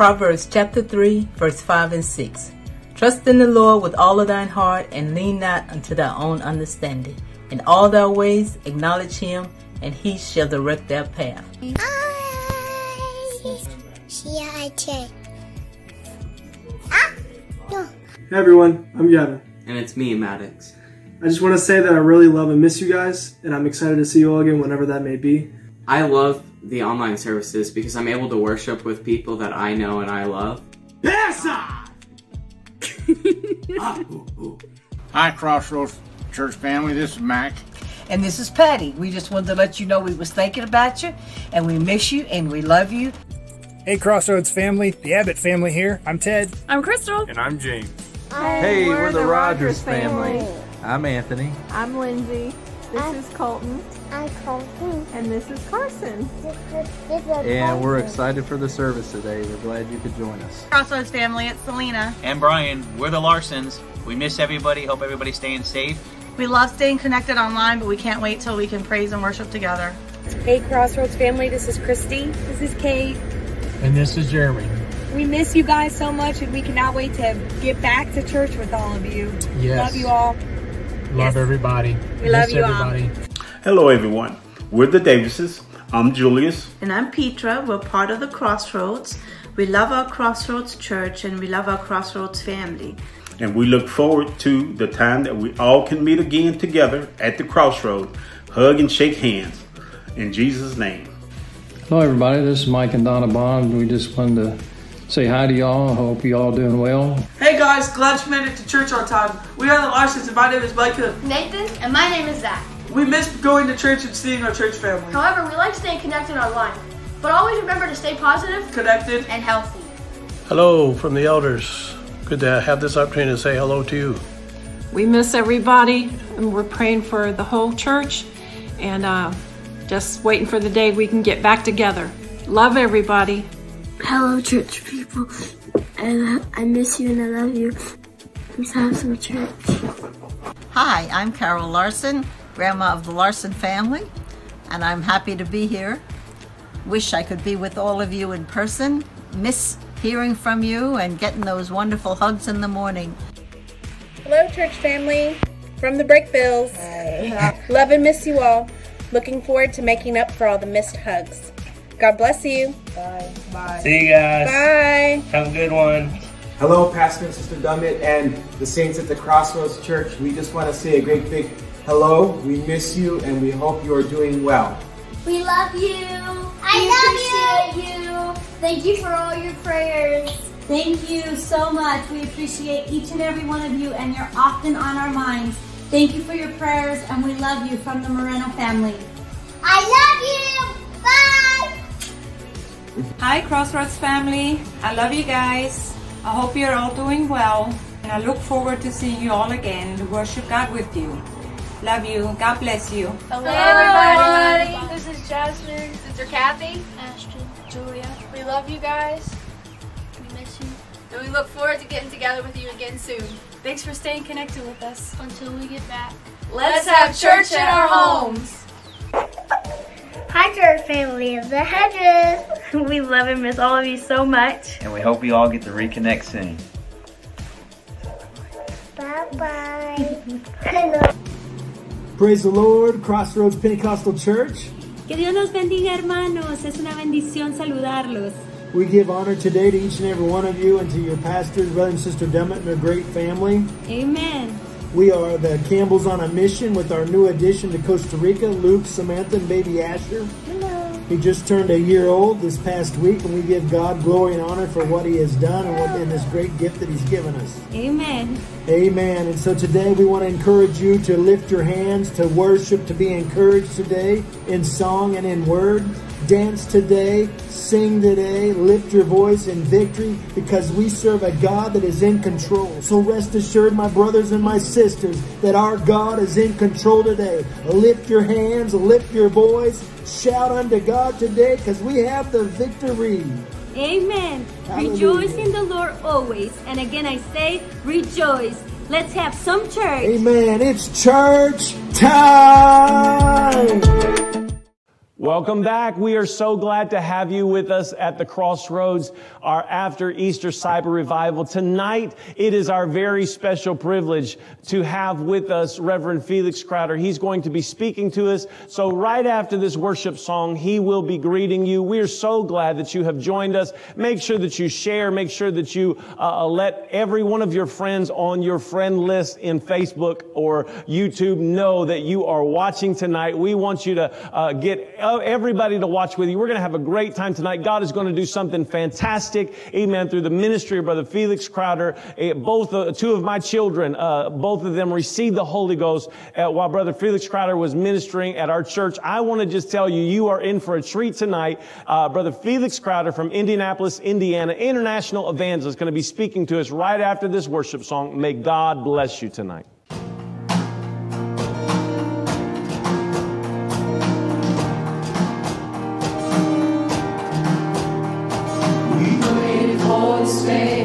Proverbs chapter 3, verse 5 and 6. Trust in the Lord with all of thine heart, and lean not unto thy own understanding. In all thy ways acknowledge him, and he shall direct thy path. Hey everyone, I'm Gavin. And it's me, Maddox. I just want to say that I really love and miss you guys, and I'm excited to see you all again whenever that may be. I love the online services because I'm able to worship with people that I know and I love. Pass Hi, Crossroads Church family. This is Mac. And this is Patty. We just wanted to let you know we was thinking about you, and we miss you, and we love you. Hey, Crossroads family, the Abbott family here. I'm Ted. I'm Crystal. And I'm James. hey, we're, we're the, the, Rogers, Rogers family. family. I'm Anthony. I'm Lindsay. This I'm, is Colton. I'm Colton. And this is Carson. This is, this is and we're excited for the service today. We're glad you could join us. Crossroads family, it's Selena. And Brian. We're the Larsons. We miss everybody. Hope everybody's staying safe. We love staying connected online, but we can't wait till we can praise and worship together. Hey, Crossroads family, this is Christy. This is Kate. And this is Jeremy. We miss you guys so much, and we cannot wait to get back to church with all of you. Yes. Love you all. Love yes. everybody. We miss love you everybody. all. Hello, everyone. We're the Davises. I'm Julius. And I'm Petra. We're part of the Crossroads. We love our Crossroads church and we love our Crossroads family. And we look forward to the time that we all can meet again together at the Crossroads, hug and shake hands. In Jesus' name. Hello, everybody. This is Mike and Donna Bond. We just wanted to say hi to y'all. Hope you all doing well. Hey guys, glad you made it to church on time. We are the Larsons, and my name is Micah. Nathan, and my name is Zach. We miss going to church and seeing our church family. However, we like staying connected online. But always remember to stay positive, connected, and healthy. Hello from the elders. Good to have this opportunity to say hello to you. We miss everybody, and we're praying for the whole church, and uh, just waiting for the day we can get back together. Love everybody. Hello, church people. I, I miss you and I love you. Let's have some church. Hi, I'm Carol Larson, grandma of the Larson family, and I'm happy to be here. Wish I could be with all of you in person. Miss hearing from you and getting those wonderful hugs in the morning. Hello, church family from the Brickbills. Hi. Love and miss you all. Looking forward to making up for all the missed hugs. God bless you. Bye. Bye. See you guys. Bye. Have a good one. Hello, Pastor and Sister Dummett and the saints at the Crossroads Church. We just want to say a great big hello. We miss you and we hope you are doing well. We love you. I we love you. you. Thank you for all your prayers. Thank you so much. We appreciate each and every one of you, and you're often on our minds. Thank you for your prayers, and we love you from the Moreno family. I love you. Bye. Hi, Crossroads family. I love you guys. I hope you're all doing well. And I look forward to seeing you all again to worship God with you. Love you. God bless you. Hello, everybody. This is Jasmine, Sister Kathy, Ashton, Julia. We love you guys. We miss you. And we look forward to getting together with you again soon. Thanks for staying connected with us until we get back. Let's, Let's have church in our homes. Hi to our family of the Hedges. we love and miss all of you so much. And we hope you all get to reconnect soon. Bye bye. Praise the Lord, Crossroads Pentecostal Church. Que Dios los bendiga, hermanos. Es una bendición saludarlos. We give honor today to each and every one of you and to your pastors, brother and sister Dummett, and their great family. Amen. We are the Campbells on a mission with our new addition to Costa Rica, Luke, Samantha, and baby Asher. He just turned a year old this past week, and we give God glory and honor for what He has done and, what, and this great gift that He's given us. Amen. Amen. And so today we want to encourage you to lift your hands, to worship, to be encouraged today in song and in word. Dance today, sing today, lift your voice in victory because we serve a God that is in control. So rest assured, my brothers and my sisters, that our God is in control today. Lift your hands, lift your voice, shout unto God today because we have the victory. Amen. Hallelujah. Rejoice in the Lord always. And again, I say, rejoice. Let's have some church. Amen. It's church time. Welcome back. We are so glad to have you with us at the Crossroads, our after Easter Cyber Revival. Tonight, it is our very special privilege to have with us Reverend Felix Crowder. He's going to be speaking to us. So right after this worship song, he will be greeting you. We are so glad that you have joined us. Make sure that you share. Make sure that you uh, let every one of your friends on your friend list in Facebook or YouTube know that you are watching tonight. We want you to uh, get everybody to watch with you. We're going to have a great time tonight. God is going to do something fantastic. Amen. Through the ministry of Brother Felix Crowder, eh, both uh, two of my children, uh, both of them received the Holy Ghost uh, while Brother Felix Crowder was ministering at our church. I want to just tell you, you are in for a treat tonight. Uh, Brother Felix Crowder from Indianapolis, Indiana, international evangelist, going to be speaking to us right after this worship song. May God bless you tonight. always stay.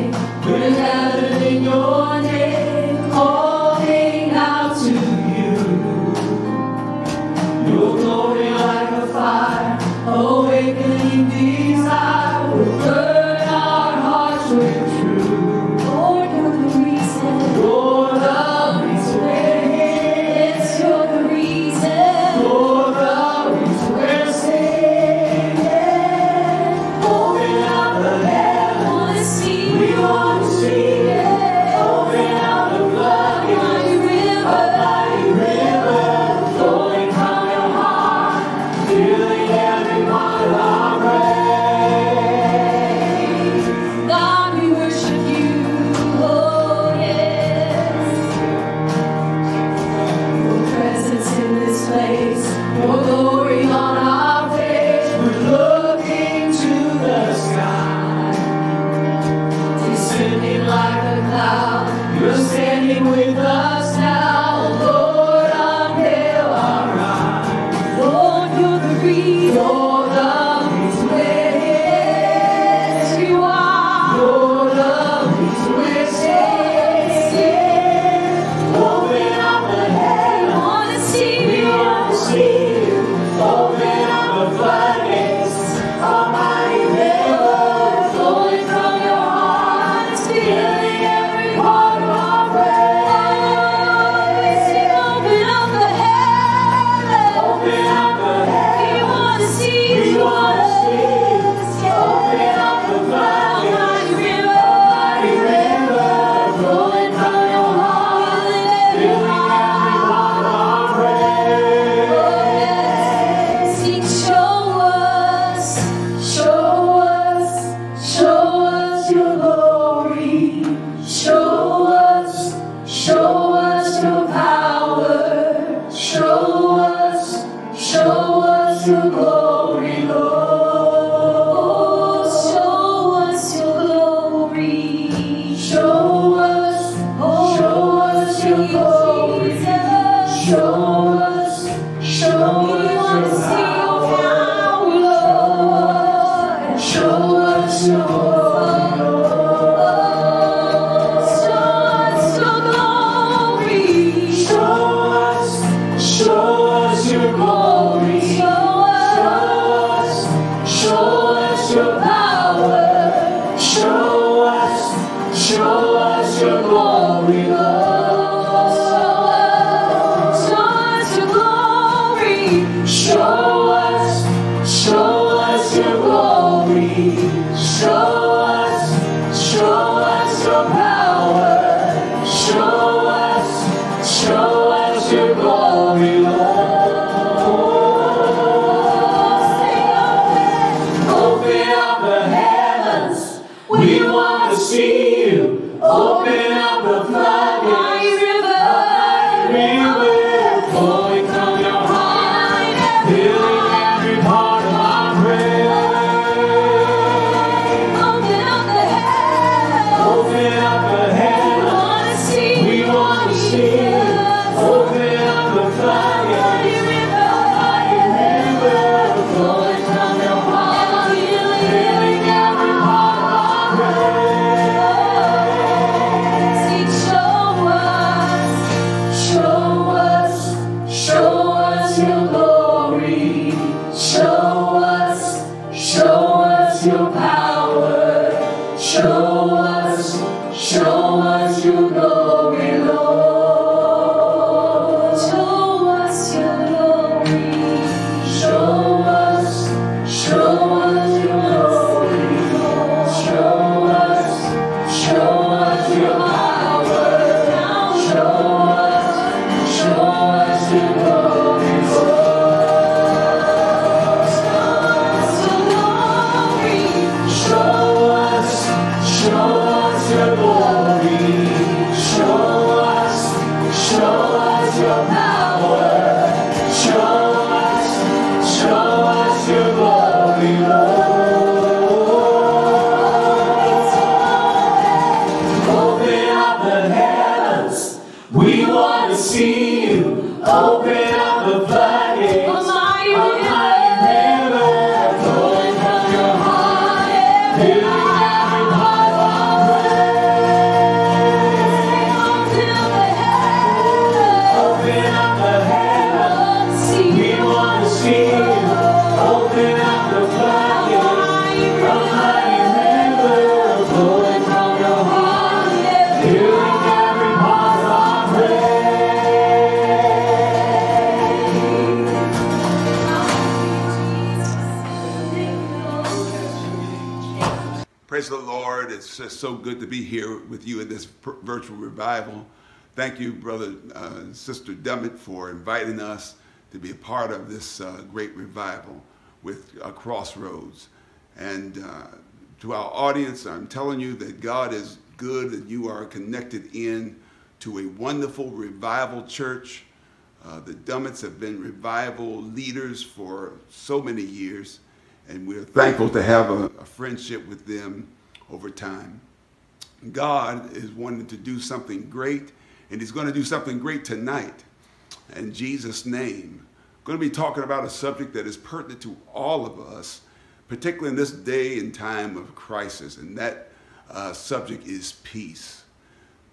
now. You're standing with us. Virtual revival. Thank you, Brother uh, Sister Dummett, for inviting us to be a part of this uh, great revival with uh, Crossroads. And uh, to our audience, I'm telling you that God is good and you are connected in to a wonderful revival church. Uh, the Dummetts have been revival leaders for so many years, and we're thankful to have a, a friendship with them over time. God is wanting to do something great, and He's going to do something great tonight. In Jesus' name, I'm going to be talking about a subject that is pertinent to all of us, particularly in this day and time of crisis, and that uh, subject is peace.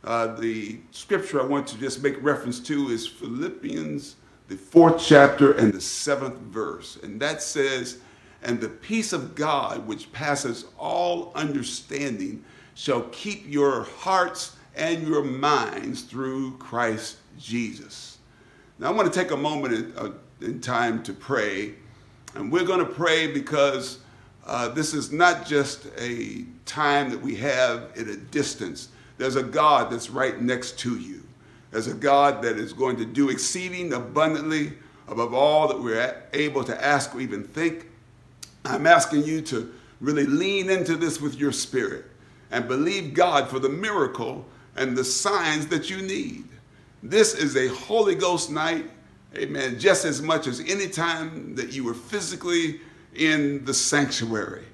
Uh, the scripture I want to just make reference to is Philippians, the fourth chapter and the seventh verse. And that says, And the peace of God, which passes all understanding, shall keep your hearts and your minds through Christ Jesus. Now, I want to take a moment in, uh, in time to pray. And we're going to pray because uh, this is not just a time that we have at a distance. There's a God that's right next to you. There's a God that is going to do exceeding abundantly above all that we're able to ask or even think. I'm asking you to really lean into this with your spirit and believe God for the miracle and the signs that you need. This is a Holy Ghost night, amen, just as much as any time that you were physically in the sanctuary.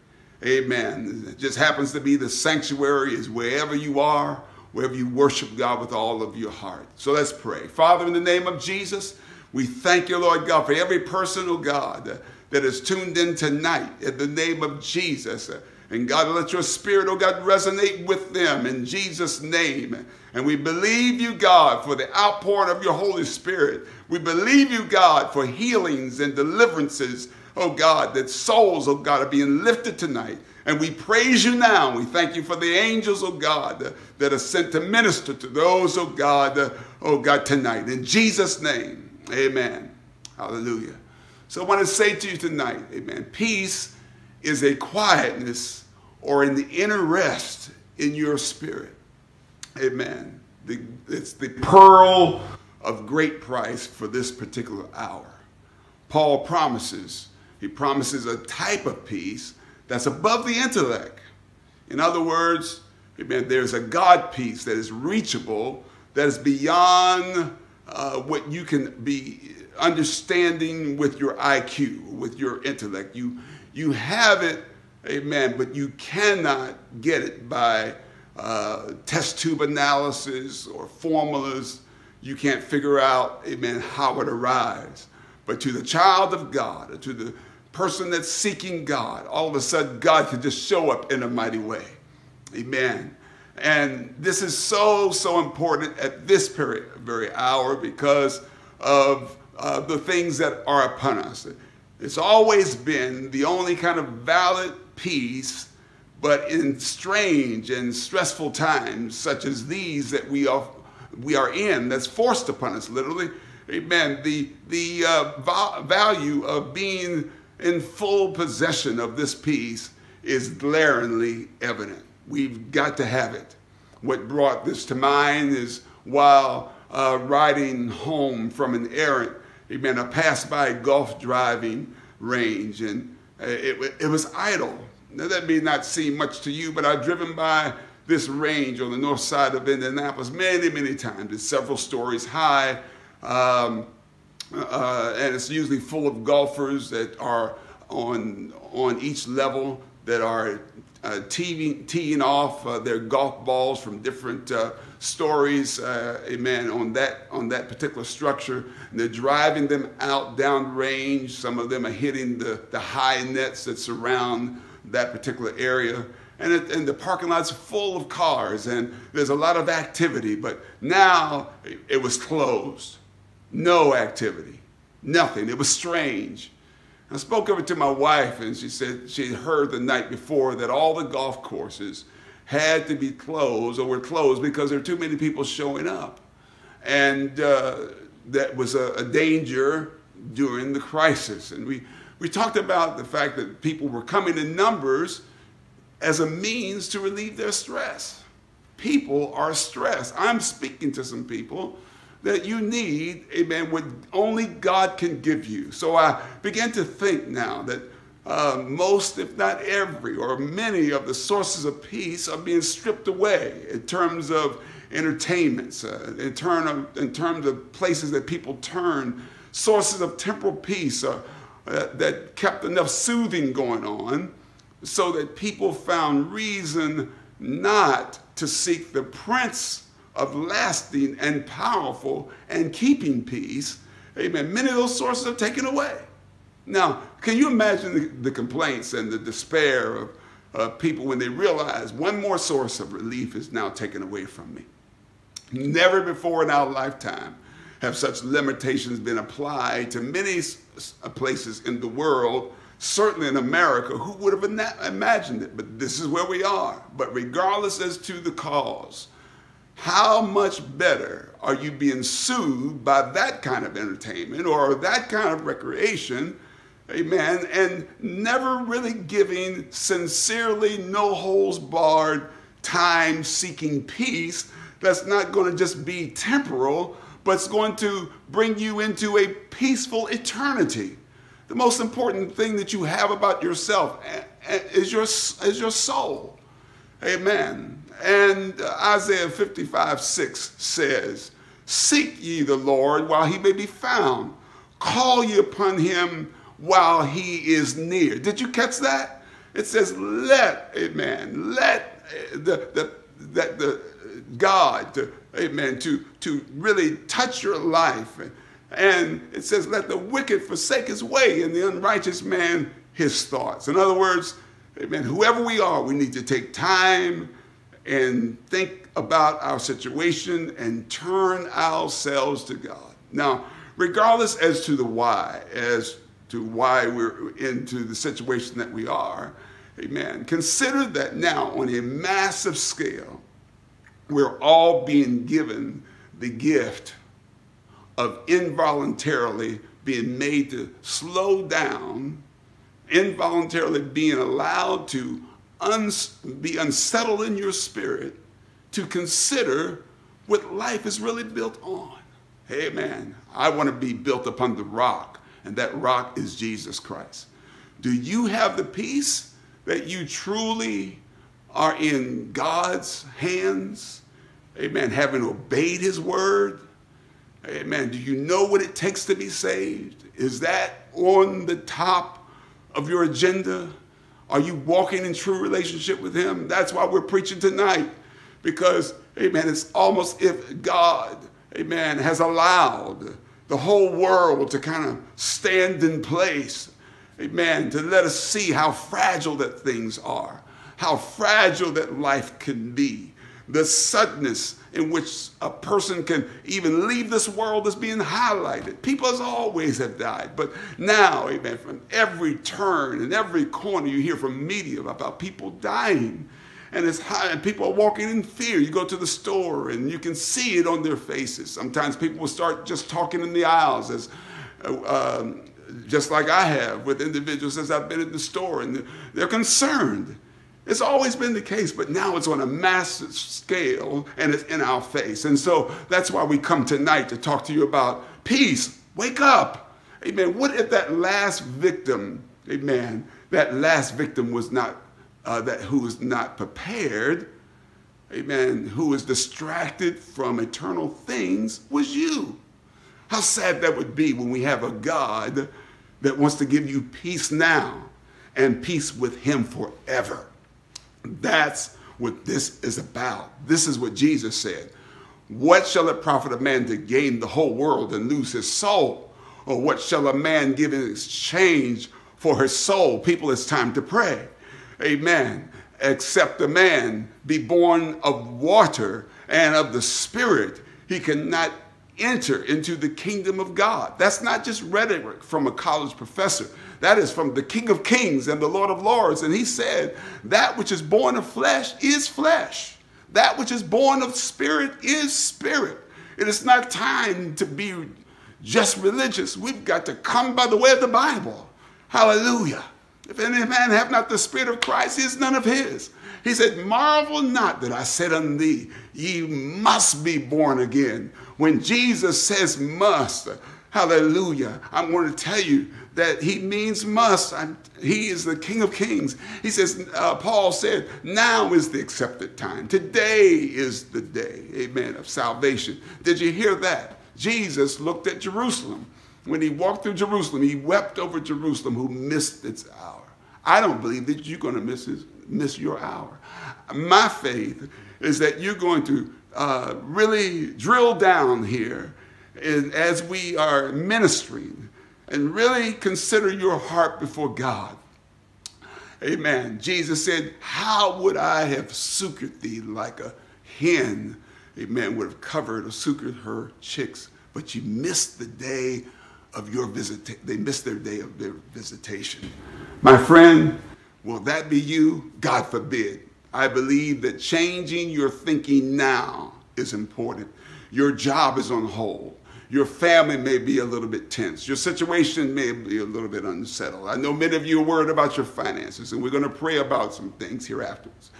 Amen. It just happens to be the sanctuary is wherever you are, wherever you worship God with all of your heart. So let's pray. Father, in the name of Jesus, we thank you, Lord God, for every person, oh God, that is tuned in tonight in the name of Jesus. And God, let your spirit, oh God, resonate with them in Jesus' name. And we believe you, God, for the outpouring of your Holy Spirit. We believe you, God, for healings and deliverances, oh God, that souls, oh God, are being lifted tonight. And we praise you now. We thank you for the angels, oh God, that are sent to minister to those, oh God, oh God, tonight. In Jesus' name, amen. Hallelujah. So I want to say to you tonight, amen, peace is a quietness or an inner rest in your spirit. Amen. The, it's the pearl of great price for this particular hour. Paul promises, he promises a type of peace that's above the intellect. In other words, amen, there's a God peace that is reachable, that is beyond uh, what you can be understanding with your IQ, with your intellect. You, you have it, amen, but you cannot get it by uh, test tube analysis or formulas. You can't figure out, amen, how it arrives. But to the child of God, to the person that's seeking God, all of a sudden God can just show up in a mighty way. Amen. And this is so, so important at this very, very hour because of uh, the things that are upon us. It's always been the only kind of valid peace But in strange and stressful times, such as these that we are, we are in, that's forced upon us literally, amen, the, the uh, value of being in full possession of this peace is glaringly evident. We've got to have it. What brought this to mind is while uh, riding home from an errand, amen, a golf driving range and uh, it, it was idle. Now, that may not seem much to you, but I've driven by this range on the north side of Indianapolis many, many times. It's several stories high, um, uh, and it's usually full of golfers that are on, on each level that are uh, teeing, teeing off uh, their golf balls from different uh, stories, uh, amen, on that, on that particular structure. And they're driving them out down range. Some of them are hitting the, the high nets that surround that particular area. And, it, and the parking lot's full of cars and there's a lot of activity, but now it, was closed. No activity, nothing. It was strange. I spoke of it to my wife, and she said she heard the night before that all the golf courses had to be closed or were closed because there were too many people showing up. And uh, that was a, a, danger during the crisis. And we, we talked about the fact that people were coming in numbers as a means to relieve their stress. People are stressed. I'm speaking to some people that you need, amen, what only God can give you. So I began to think now that uh, most, if not every, or many of the sources of peace are being stripped away in terms of entertainments, uh, in, of, in terms of places that people turn, sources of temporal peace uh, that kept enough soothing going on so that people found reason not to seek the Prince of lasting and powerful and keeping peace, amen, many of those sources are taken away. Now, can you imagine the, the complaints and the despair of people when they realize one more source of relief is now taken away from me? Never before in our lifetime have such limitations been applied to many places in the world, certainly in America. Who would have imagined it? But this is where we are. But regardless as to the cause, how much better are you being soothed by that kind of entertainment or that kind of recreation? Amen. And never really giving sincerely, no holes barred, time seeking peace that's not going to just be temporal, but it's going to bring you into a peaceful eternity. The most important thing that you have about yourself eh, eh, is your, is your soul. Amen. And Isaiah 55 6 says, Seek ye the Lord while he may be found, call ye upon him while he is near. Did you catch that? It says, Let, amen, let eh, the, the, that the eh, God, to, amen, to, to really touch your life. And it says, Let the wicked forsake his way and the unrighteous man his thoughts. In other words, amen, whoever we are, we need to take time and think about our situation and turn ourselves to God. Now, regardless as to the why, as to why we're into the situation that we are, amen, consider that now on a massive scale, we're all being given the gift of involuntarily being made to slow down, involuntarily being allowed to be unsettled in your spirit to consider what life is really built on. Amen. I want to be built upon the rock, and that rock is Jesus Christ. Do you have the peace that you truly are in God's hands? Amen. Having obeyed his word. Amen. Do you know what it takes to be saved? Is that on the top of your agenda? Are you walking in true relationship with Him? That's why we're preaching tonight. Because, amen, it's almost if God, amen, has allowed the whole world to kind of stand in place, amen, to let us see how fragile that things are, how fragile that life can be. the suddenness in which a person can even leave this world is being highlighted. People as always have died, but now, amen, from every turn and every corner you hear from media about people dying. And it's high, and people are walking in fear. You go to the store and you can see it on their faces. Sometimes people will start just talking in the aisles as uh, um, just like I have with individuals as I've been in the store, and they're concerned. It's always been the case, but now it's on a massive scale and it's in our face. And so that's why we come tonight to talk to you about peace. Wake up. Amen. What if that last victim, amen, that last victim was not, uh, that who is not prepared, amen, who was distracted from eternal things was you. How sad that would be when we have a God that wants to give you peace now and peace with Him forever. That's what this is about. This is what Jesus said. What shall it profit a man to gain the whole world and lose his soul? Or what shall a man give in exchange for his soul? People, it's time to pray. Amen. Except a man be born of water and of the Spirit, he cannot enter into the kingdom of God. That's not just rhetoric from a college professor. That is from the King of Kings and the Lord of Lords. And he said, That which is born of flesh is flesh, that which is born of spirit is spirit. It is not time to be just religious. We've got to come by the way of the Bible. Hallelujah. If any man have not the Spirit of Christ, he is none of his. He said, Marvel not that I said unto thee, ye must be born again. When Jesus says must, hallelujah, I'm going to tell you that he means must. I'm, he is the King of Kings. He says, uh, Paul said, now is the accepted time. Today is the day, amen, of salvation. Did you hear that? Jesus looked at Jerusalem. When he walked through Jerusalem, he wept over Jerusalem who missed its hour. I don't believe that you're going to miss, his, miss your hour. My faith is that you're going to uh, really drill down here in, as we are ministering and really consider your heart before God. Amen. Jesus said, How would I have succored thee like a hen, amen, would have covered or succored her chicks? But you missed the day of your visit. They missed their day of their visitation. My friend, will that be you? God forbid. I believe that changing your thinking now is important. Your job is on hold. Your family may be a little bit tense. Your situation may be a little bit unsettled. I know many of you are worried about your finances, and we're going to pray about some things here afterwards.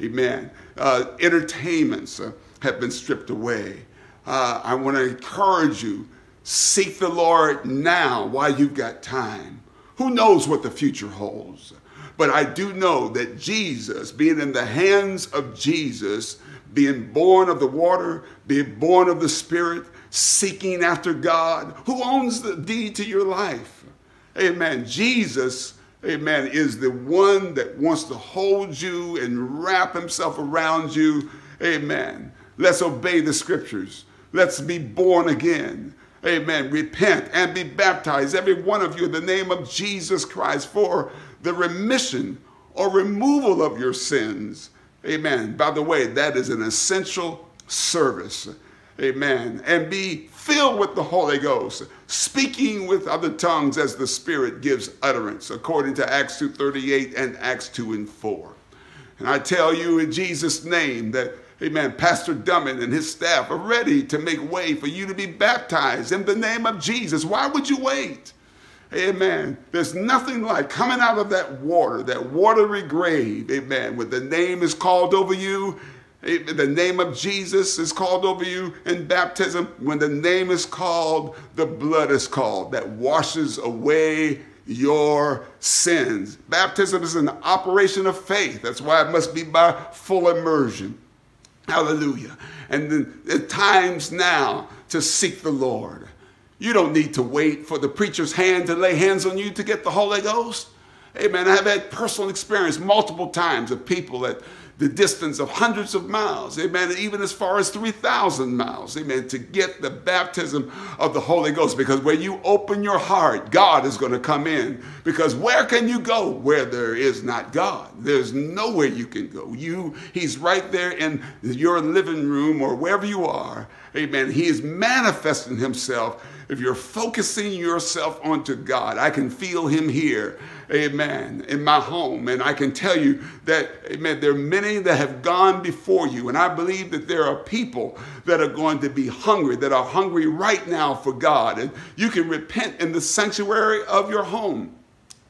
Amen. Uh, entertainments uh, have been stripped away. Uh, I want to encourage you seek the Lord now while you've got time. Who knows what the future holds? But I do know that Jesus, being in the hands of Jesus, being born of the water, being born of the Spirit, seeking after God, who owns the deed to your life? Amen. Jesus, amen, is the one that wants to hold you and wrap himself around you. Amen. Let's obey the scriptures. Let's be born again. Amen. Repent and be baptized, every one of you, in the name of Jesus Christ for the remission or removal of your sins. Amen. By the way, that is an essential service. Amen. And be filled with the Holy Ghost, speaking with other tongues as the Spirit gives utterance, according to Acts 2.38 and Acts 2 and 4. And I tell you in Jesus' name that, amen, Pastor Dummett and his staff are ready to make way for you to be baptized in the name of Jesus. Why would you wait? Amen. There's nothing like coming out of that water, that watery grave, amen, when the name is called over you, amen, the name of Jesus is called over you in baptism. When the name is called, the blood is called that washes away your sins. Baptism is an operation of faith. That's why it must be by full immersion. Hallelujah. And the times now to seek the Lord. You don't need to wait for the preacher's hand to lay hands on you to get the Holy Ghost. Amen. I've had personal experience multiple times of people that the distance of hundreds of miles, amen, even as far as 3,000 miles, amen, to get the baptism of the Holy Ghost. Because when you open your heart, God is going to come in. Because where can you go where there is not God? There's nowhere you can go. You, He's right there in your living room or wherever you are, amen. He is manifesting Himself if you're focusing yourself onto God, I can feel Him here, amen, in my home. And I can tell you that, amen, there are many that have gone before you. And I believe that there are people that are going to be hungry, that are hungry right now for God. And you can repent in the sanctuary of your home.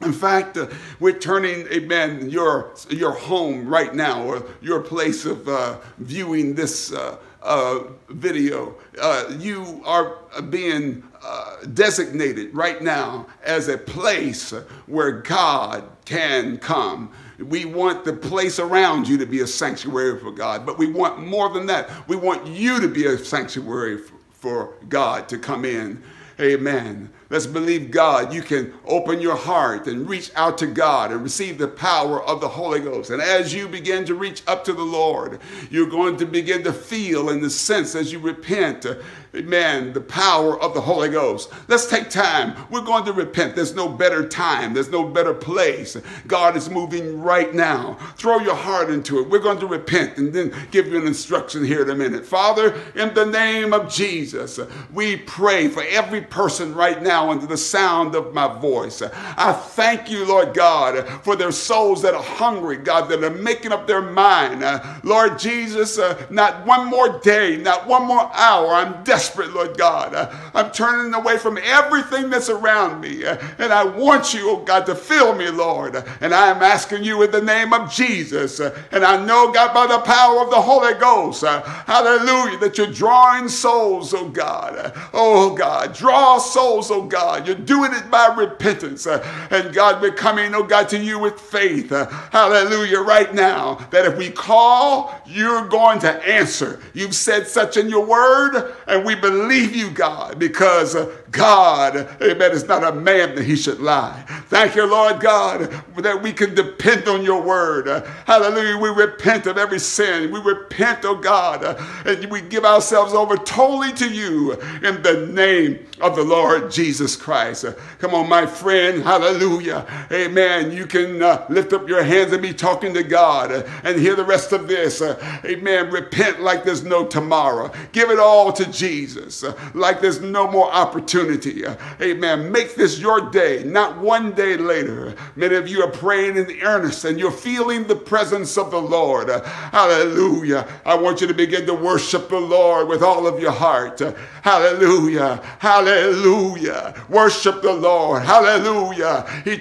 In fact, uh, we're turning, amen, your, your home right now or your place of uh, viewing this uh, uh, video. Uh, you are being uh, designated right now as a place where God can come. We want the place around you to be a sanctuary for God, but we want more than that. We want you to be a sanctuary for God to come in. Amen. Let's believe God. You can open your heart and reach out to God and receive the power of the Holy Ghost. And as you begin to reach up to the Lord, you're going to begin to feel in the sense as you repent amen, the power of the Holy Ghost. Let's take time. We're going to repent. There's no better time, there's no better place. God is moving right now. Throw your heart into it. We're going to repent and then give you an instruction here in a minute. Father, in the name of Jesus, we pray for every person right now under the sound of my voice. I thank you, Lord God, for their souls that are hungry, God, that are making up their mind. Lord Jesus, uh, not one more day, not one more hour. I'm desperate desperate, Lord God. Uh, I'm turning away from everything that's around me. Uh, and I want you, oh God, to fill me, Lord. And I am asking you in the name of Jesus. Uh, and I know, God, by the power of the Holy Ghost, hallelujah, that you're drawing souls, oh God. Oh God, draw souls, oh God. You're doing it by repentance. And God, we're coming, oh God, to you with faith. Hallelujah, right now, that if we call, you're going to answer. You've said such in your word, and we believe you, God, because uh, God, amen, is not a man that he should lie. Thank you, Lord God, that we can depend on your word. Uh, hallelujah. We repent of every sin. We repent, oh God, uh, and we give ourselves over totally to you in the name of the Lord Jesus Christ. Uh, come on, my friend. Hallelujah. Amen. You can uh, lift up your hands and be talking to God uh, and hear the rest of this. amen. Repent like there's no tomorrow. Give it all to Jesus. Uh, like there's no more opportunity. Uh, amen. Make this your day, not one day later. Many of you are praying in earnest and you're feeling the presence of the Lord. Uh, hallelujah. I want you to begin to worship the Lord with all of your heart. Hallelujah. Hallelujah. Worship the Lord. Hallelujah. You're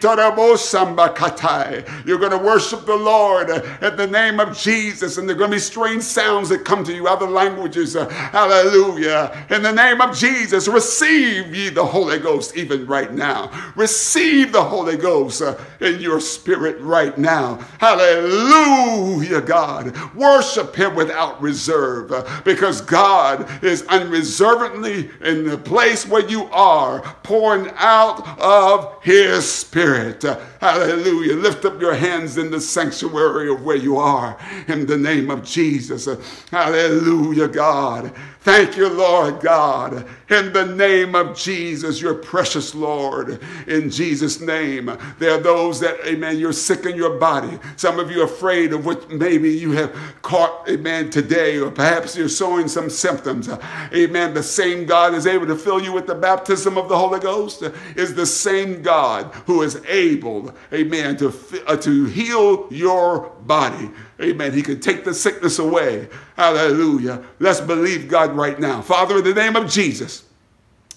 going to worship the Lord in the name of Jesus, and there are going to be strange sounds that come to you, other languages. Hallelujah in the name of Jesus, receive ye the Holy Ghost even right now. Receive the Holy Ghost uh, in your spirit right now. Hallelujah, God. Worship Him without reserve uh, because God is unreservedly in the place where you are, pouring out of His Spirit. Uh, hallelujah. Lift up your hands in the sanctuary of where you are in the name of Jesus. Hallelujah, God. Thank you, Lord God, in the name of Jesus, your precious Lord. In Jesus' name, there are those that, amen, you're sick in your body. Some of you are afraid of what maybe you have caught, amen, today, or perhaps you're showing some symptoms. Amen. The same God is able to fill you with the baptism of the Holy Ghost, is the same God who is able, amen, to, uh, to heal your body. Amen. He can take the sickness away. Hallelujah. Let's believe God right now. Father, in the name of Jesus,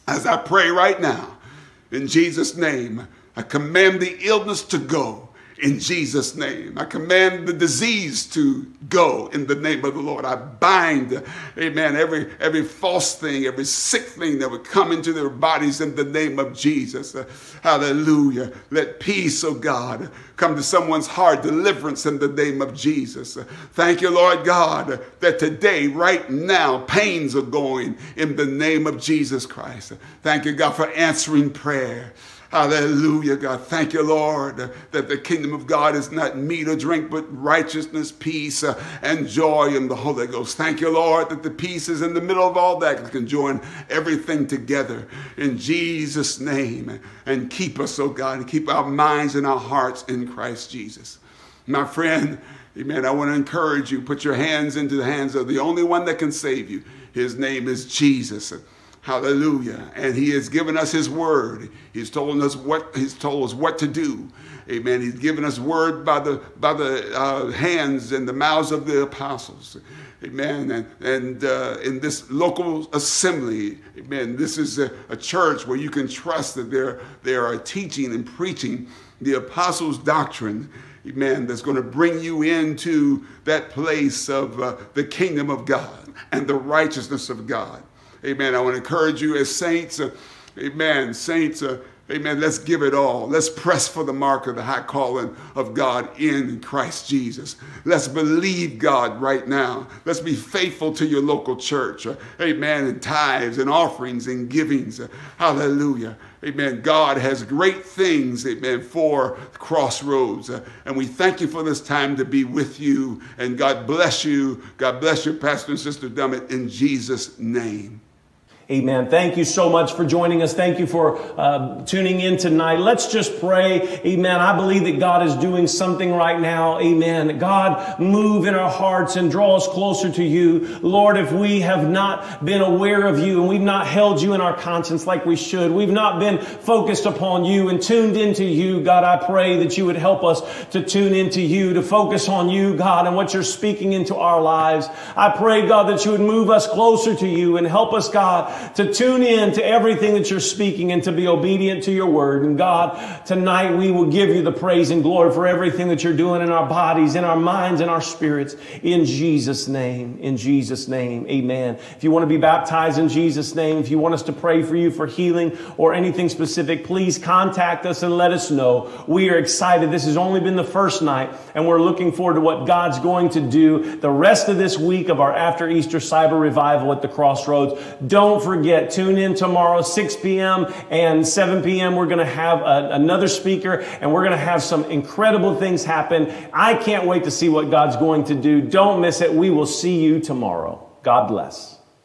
as I pray right now, in Jesus' name, I command the illness to go in Jesus' name. I command the disease to go in the name of the Lord. I bind, amen, every, every false thing, every sick thing that would come into their bodies in the name of Jesus. Uh, hallelujah. Let peace, oh God, come to someone's heart, deliverance in the name of Jesus. Uh, thank you, Lord God, that today, right now, pains are going in the name of Jesus Christ. Thank you, God, for answering prayer. Hallelujah, God. Thank you, Lord, that the kingdom of God is not meat or drink, but righteousness, peace, uh, and joy in the Holy Ghost. Thank you, Lord, that the peace is in the middle of all that. We can join everything together in Jesus' name and keep us, oh God, and keep our minds and our hearts in Christ Jesus. My friend, amen, I want to encourage you, put your hands into the hands of the only one that can save you. His name is Jesus. Hallelujah. And he has given us his word. He's told us what he's told us what to do. Amen. He's given us word by the by the uh, hands and the mouths of the apostles. Amen. And, and uh, in this local assembly, amen, this is a, a, church where you can trust that they're, they are teaching and preaching the apostles' doctrine, amen, that's going to bring you into that place of uh, the kingdom of God and the righteousness of God. Amen. I want to encourage you as saints. Uh, amen. Saints, uh, amen. Let's give it all. Let's press for the mark of the high calling of God in Christ Jesus. Let's believe God right now. Let's be faithful to your local church. Uh, amen. And tithes and offerings and givings. Hallelujah. Amen. God has great things, amen, for Crossroads. Uh, and we thank you for this time to be with you. And God bless you. God bless you, Pastor and Sister Dummett, in Jesus' name. Amen. Thank you so much for joining us. Thank you for uh, tuning in tonight. Let's just pray. Amen. I believe that God is doing something right now. Amen. God, move in our hearts and draw us closer to you. Lord, if we have not been aware of you and we've not held you in our conscience like we should, we've not been focused upon you and tuned into you, God, I pray that you would help us to tune into you, to focus on you, God, and what you're speaking into our lives. I pray, God, that you would move us closer to you and help us, To tune in to everything that you're speaking and to be obedient to your word. And God, tonight we will give you the praise and glory for everything that you're doing in our bodies, in our minds, in our spirits. In Jesus' name, in Jesus' name, amen. If you want to be baptized in Jesus' name, if you want us to pray for you for healing or anything specific, please contact us and let us know. We are excited. This has only been the first night, and we're looking forward to what God's going to do the rest of this week of our after Easter cyber revival at the crossroads. Don't forget, tune in tomorrow, 6 p.m. and 7 p.m. We're going to have a, another speaker and we're going to have some incredible things happen. I can't wait to see what God's going to do. Don't miss it. We will see you tomorrow. God bless.